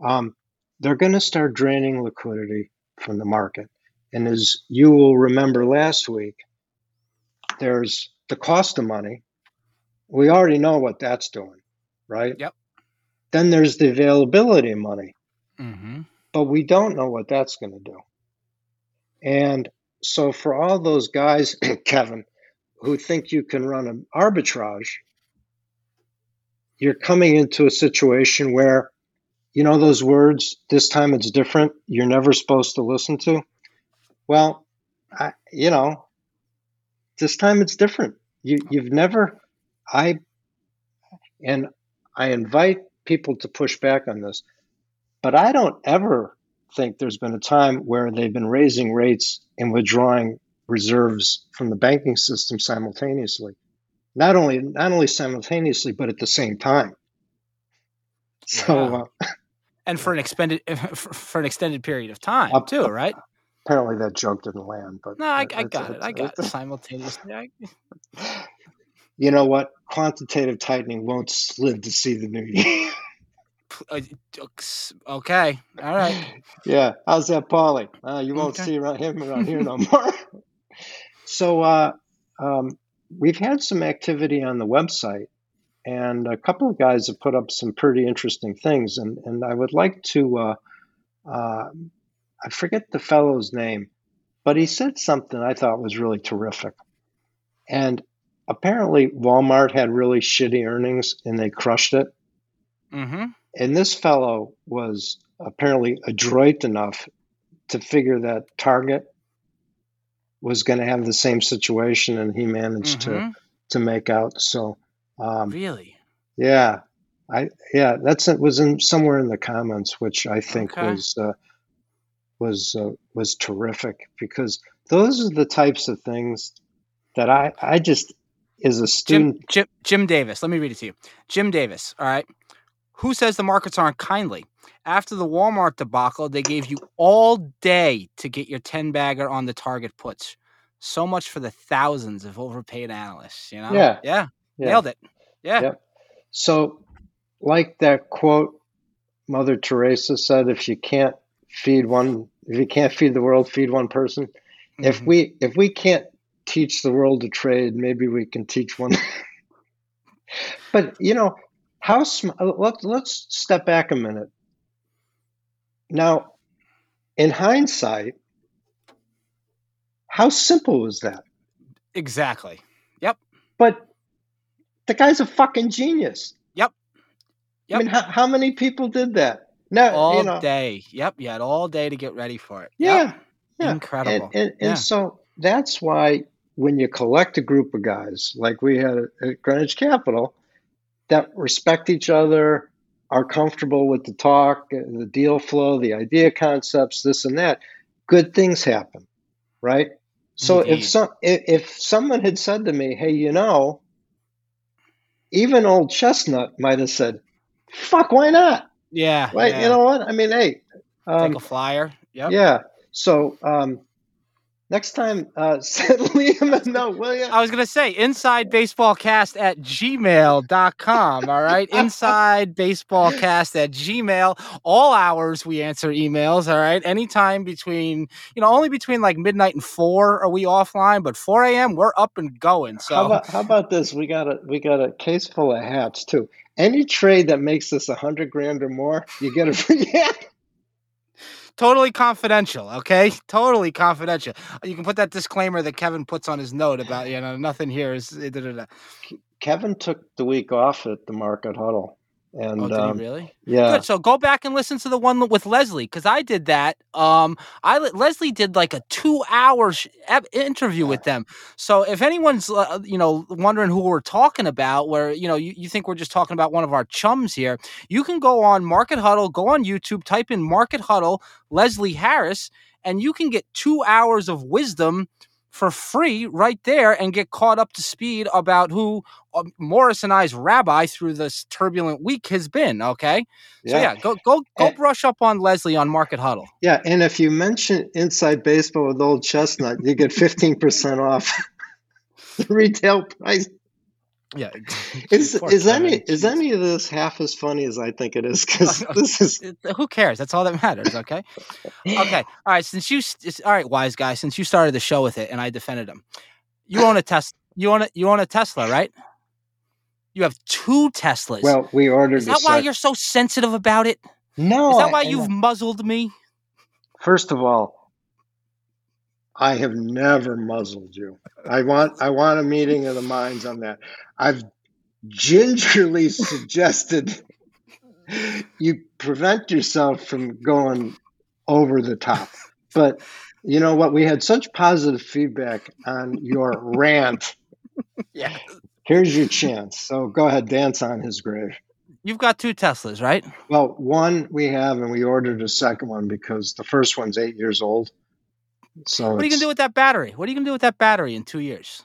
Um, they're going to start draining liquidity from the market, and as you will remember last week, there's the cost of money. We already know what that's doing, right? Yep. Then there's the availability of money, mm-hmm. but we don't know what that's going to do. And so for all those guys, Kevin, who think you can run an arbitrage, you're coming into a situation where, you know, those words, this time it's different, you're never supposed to listen to. Well, I, you know, this time it's different. You, you've never, I, and I invite people to push back on this, but I don't ever think there's been a time where they've been raising rates and withdrawing reserves from the banking system simultaneously. Not only not only simultaneously, but at the same time. So, yeah. uh, and for an extended for an extended period of time uh, too, right? Apparently, that joke didn't land. But no, I, I got it. I got it simultaneously. you know what? Quantitative tightening won't live to see the new year. Uh, okay. All right. Yeah. How's that, Paulie? Uh, you won't okay. see around him around here no more. so uh, um, we've had some activity on the website, and a couple of guys have put up some pretty interesting things, and and I would like to. Uh, uh, I forget the fellow's name, but he said something I thought was really terrific, and apparently Walmart had really shitty earnings and they crushed it. Mm-hmm. And this fellow was apparently adroit enough to figure that Target was going to have the same situation, and he managed mm-hmm. to to make out. So, um, really, yeah, I yeah, that's it was in somewhere in the comments, which I think okay. was uh, was uh, was terrific because those are the types of things that I I just is a student. Jim, Jim, Jim Davis, let me read it to you. Jim Davis, all right. Who says the markets aren't kindly? After the Walmart debacle, they gave you all day to get your 10 bagger on the target puts. So much for the thousands of overpaid analysts, you know? Yeah. Yeah. Yeah. Nailed it. Yeah. Yep. So, like that quote Mother Teresa said, if you can't feed one, if you can't feed the world, feed one person. Mm-hmm. If we if we can't teach the world to trade, maybe we can teach one. but you know, how sm- let's let's step back a minute. Now, in hindsight, how simple was that? Exactly. Yep. But the guy's a fucking genius. Yep. Yep. I mean, how, how many people did that? No, all you know, day. Yep. You had all day to get ready for it. Yeah. Yep. Yeah. Incredible. And, and, yeah. and so that's why when you collect a group of guys like we had at Greenwich Capital that respect each other, are comfortable with the talk, uh, the deal flow, the idea concepts, this and that, good things happen, right? So Indeed. if some if, if someone had said to me, "Hey, you know, even old Chestnut might have said, "Fuck, why not?" Yeah, right. Yeah. You know what? I mean, hey, um, take a flyer. Yep. Yeah. So um, Next time, uh, send Liam a note, will you? I was going to say insidebaseballcast at gmail.com. All right. insidebaseballcast at gmail. All hours we answer emails. All right. Anytime between, you know, only between like midnight and four are we offline, but 4 a.m. we're up and going. So how about, how about this? We got a, we got a case full of hats too. Any trade that makes us a hundred grand or more, you get a free hat totally confidential okay? Totally confidential. You can put that disclaimer that kevin puts on his note about you know nothing here is eh, da, da, da. kevin took the week off at the market huddle and oh, did um, he really? Yeah. Good. So go back and listen to the one with Leslie because I did that. Um, I Leslie did like a two-hour sh- interview with them. So if anyone's uh, you know wondering who we're talking about, where you know you, you think we're just talking about one of our chums here, you can go on Market Huddle, go on YouTube, type in Market Huddle Leslie Harris, and you can get two hours of wisdom for free right there and get caught up to speed about who uh, Morris and I's rabbi through this turbulent week has been. Okay, yeah. so yeah, go go go and, brush up on Leslie on Market Huddle. Yeah, and if you mention Inside Baseball with Old Chestnut, you get fifteen percent off the retail price. Yeah, is is any is any of this half as funny as I think it is? Because this is who cares. That's all that matters. Okay, okay. All right. Since you all right, wise guy. Since you started the show with it, and I defended him, you own a Tesla. You own a you own a Tesla, right? You have two Teslas. Well, we ordered. Is that why you're so sensitive about it? No. Is that why I, you've I, muzzled me? First of all, I have never muzzled you. I want I want a meeting of the minds on that. I've gingerly suggested you prevent yourself from going over the top. But you know what? We had such positive feedback on your rant. Yeah. Here's your chance. So go ahead, dance on his grave. You've got two Teslas, right? Well, one we have, and we ordered a second one because the first one's eight years old. So what are you gonna do with that battery? What are you gonna do with that battery in two years?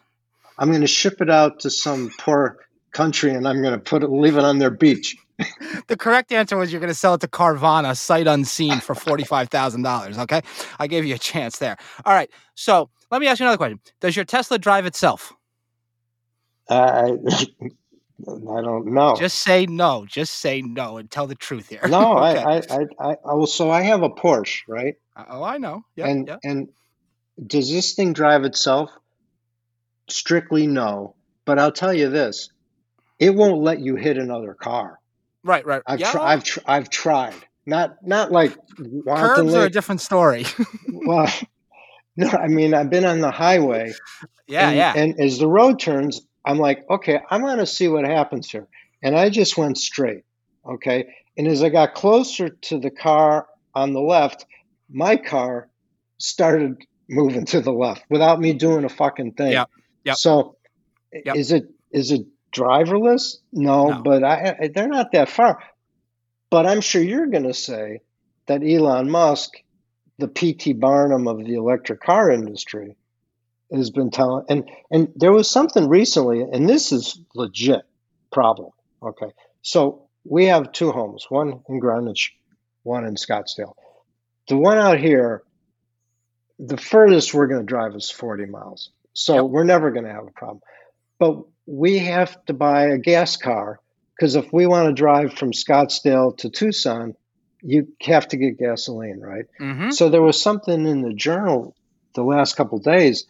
I'm gonna ship it out to some poor country, and I'm gonna put it, leave it on their beach. the correct answer was you're going to sell it to Carvana, sight unseen, for forty-five thousand dollars. Okay, I gave you a chance there. All right, so let me ask you another question: Does your Tesla drive itself? I I don't know. Just say no. Just say no and tell the truth here. No, okay. I, I, I, I, so I have a Porsche, right? Uh, oh, I know. Yeah, and yep. and does this thing drive itself? Strictly no. But I'll tell you this: it won't let you hit another car. Right, right. I've yeah. Tr- I've tr- I've tried. Not not like curbs are a different story. well, no, I mean I've been on the highway. Yeah, and, yeah. And as the road turns, I'm like, okay, I'm going to see what happens here. And I just went straight. Okay. And as I got closer to the car on the left, my car started moving to the left without me doing a fucking thing. Yeah. Yep. So yep. is it is it driverless? No, no. but I, I, they're not that far. But I'm sure you're going to say that Elon Musk, the PT Barnum of the electric car industry, has been telling and and there was something recently and this is legit problem okay so we have two homes one in greenwich one in scottsdale the one out here the furthest we're going to drive is 40 miles so yep. we're never going to have a problem but we have to buy a gas car because if we want to drive from scottsdale to tucson you have to get gasoline right mm-hmm. so there was something in the journal the last couple days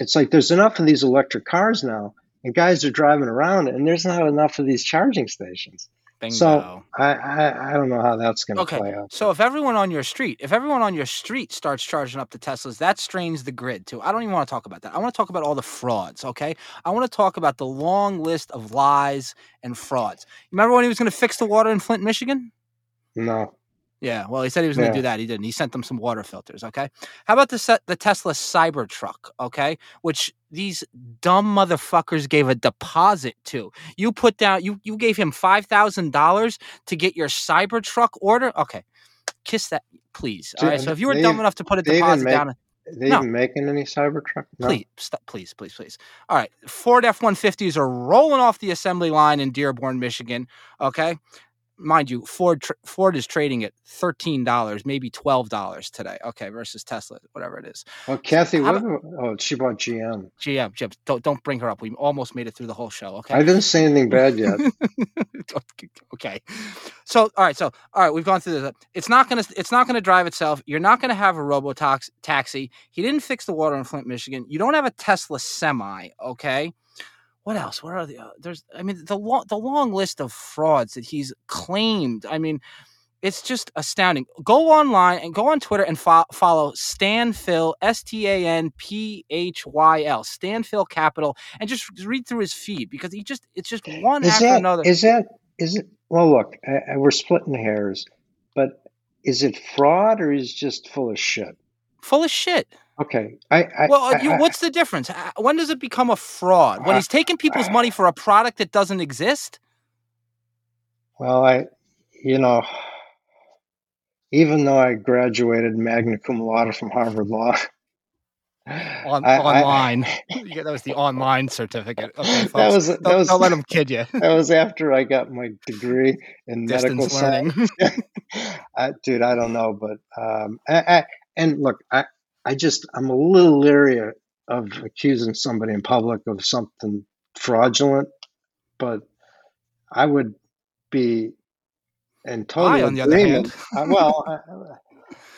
it's like there's enough of these electric cars now, and guys are driving around, and there's not enough of these charging stations. Bingo. So I, I, I don't know how that's going to okay. play out. So if everyone on your street, if everyone on your street starts charging up the Teslas, that strains the grid too. I don't even want to talk about that. I want to talk about all the frauds. Okay, I want to talk about the long list of lies and frauds. Remember when he was going to fix the water in Flint, Michigan? No. Yeah, well, he said he was going to yeah. do that. He didn't. He sent them some water filters. Okay. How about the the Tesla Cybertruck? Okay, which these dumb motherfuckers gave a deposit to. You put down. You you gave him five thousand dollars to get your Cybertruck order. Okay, kiss that, please. All right. So if you were dumb enough to put a deposit make, down, they no. even making any Cybertruck? No. Please, stop, please, please, please. All right, Ford F one fifties are rolling off the assembly line in Dearborn, Michigan. Okay, mind you, Ford Ford is trading at thirteen dollars, maybe twelve dollars today. Okay, versus Tesla, whatever it is. Well, Kathy, what, oh, she bought GM. GM, GM. Don't don't bring her up. We almost made it through the whole show. Okay, I didn't say anything bad yet. okay, so all right, so all right, we've gone through this. It's not gonna it's not gonna drive itself. You're not gonna have a robo taxi. He didn't fix the water in Flint, Michigan. You don't have a Tesla semi. Okay what else? Where are the? Uh, there's, I mean, the long the long list of frauds that he's claimed. I mean, it's just astounding. Go online and go on Twitter and fo- follow Stanphyl S T A N P H Y L Stanphyl Capital and just read through his feed because he just it's just one is after that, another. Is that is it? Well, look, I, I, we're splitting hairs, but is it fraud or is just full of shit? Full of shit. Okay. I, I well, I, you, what's the difference? When does it become a fraud? When he's taking people's money for a product that doesn't exist? Well, I, you know, even though I graduated magna cum laude from Harvard Law, on, I, online. yeah, that was the online certificate. Okay, folks. That was, that don't, was, don't let them kid you. that was after I got my degree in Distance medical learning. science. I, dude, I don't know, but um, I, and look, I, I just I'm a little leery of accusing somebody in public of something fraudulent, but I would be in total on agreement. uh, well, uh,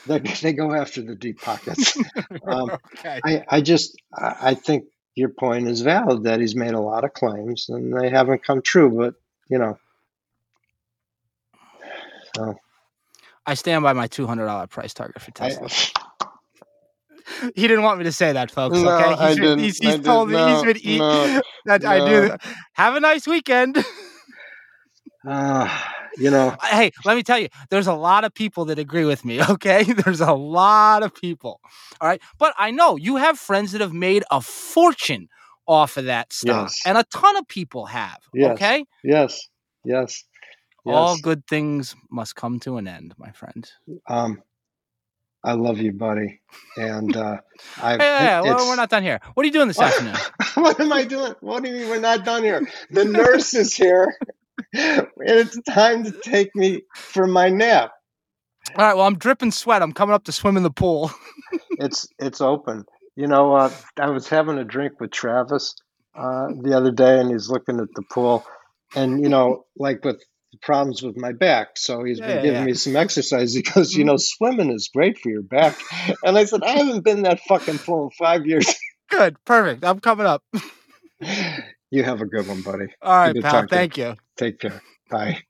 they, they go after the deep pockets. Um, okay. I, I just I, I think your point is valid that he's made a lot of claims and they haven't come true, but you know. So. I stand by my two hundred dollar price target for Tesla. I, he didn't want me to say that, folks. No, okay, he's, I been, he's, he's told me no, he's been eating. No, that no. I do. Have a nice weekend. uh, you know, hey, let me tell you, there's a lot of people that agree with me. Okay, there's a lot of people. All right, but I know you have friends that have made a fortune off of that stuff, yes. and a ton of people have. Yes. Okay. Yes. Yes. Yes. All good things must come to an end, my friend. Um, I love you, buddy. And uh, I. Hey, well, we're not done here. What are you doing this afternoon? what am I doing? What do you mean we're not done here? The nurse is here. And it's time to take me for my nap. All right. Well, I'm dripping sweat. I'm coming up to swim in the pool. it's it's open. You know, uh, I was having a drink with Travis uh, the other day, and he's looking at the pool, and you know, like with problems with my back. So he's yeah, been giving yeah. me some exercise. He goes, you know, mm-hmm. swimming is great for your back. And I said, I haven't been that fucking full in five years. Good, perfect. I'm coming up. you have a good one, buddy. All right, pal. Thank you. Take care. Bye.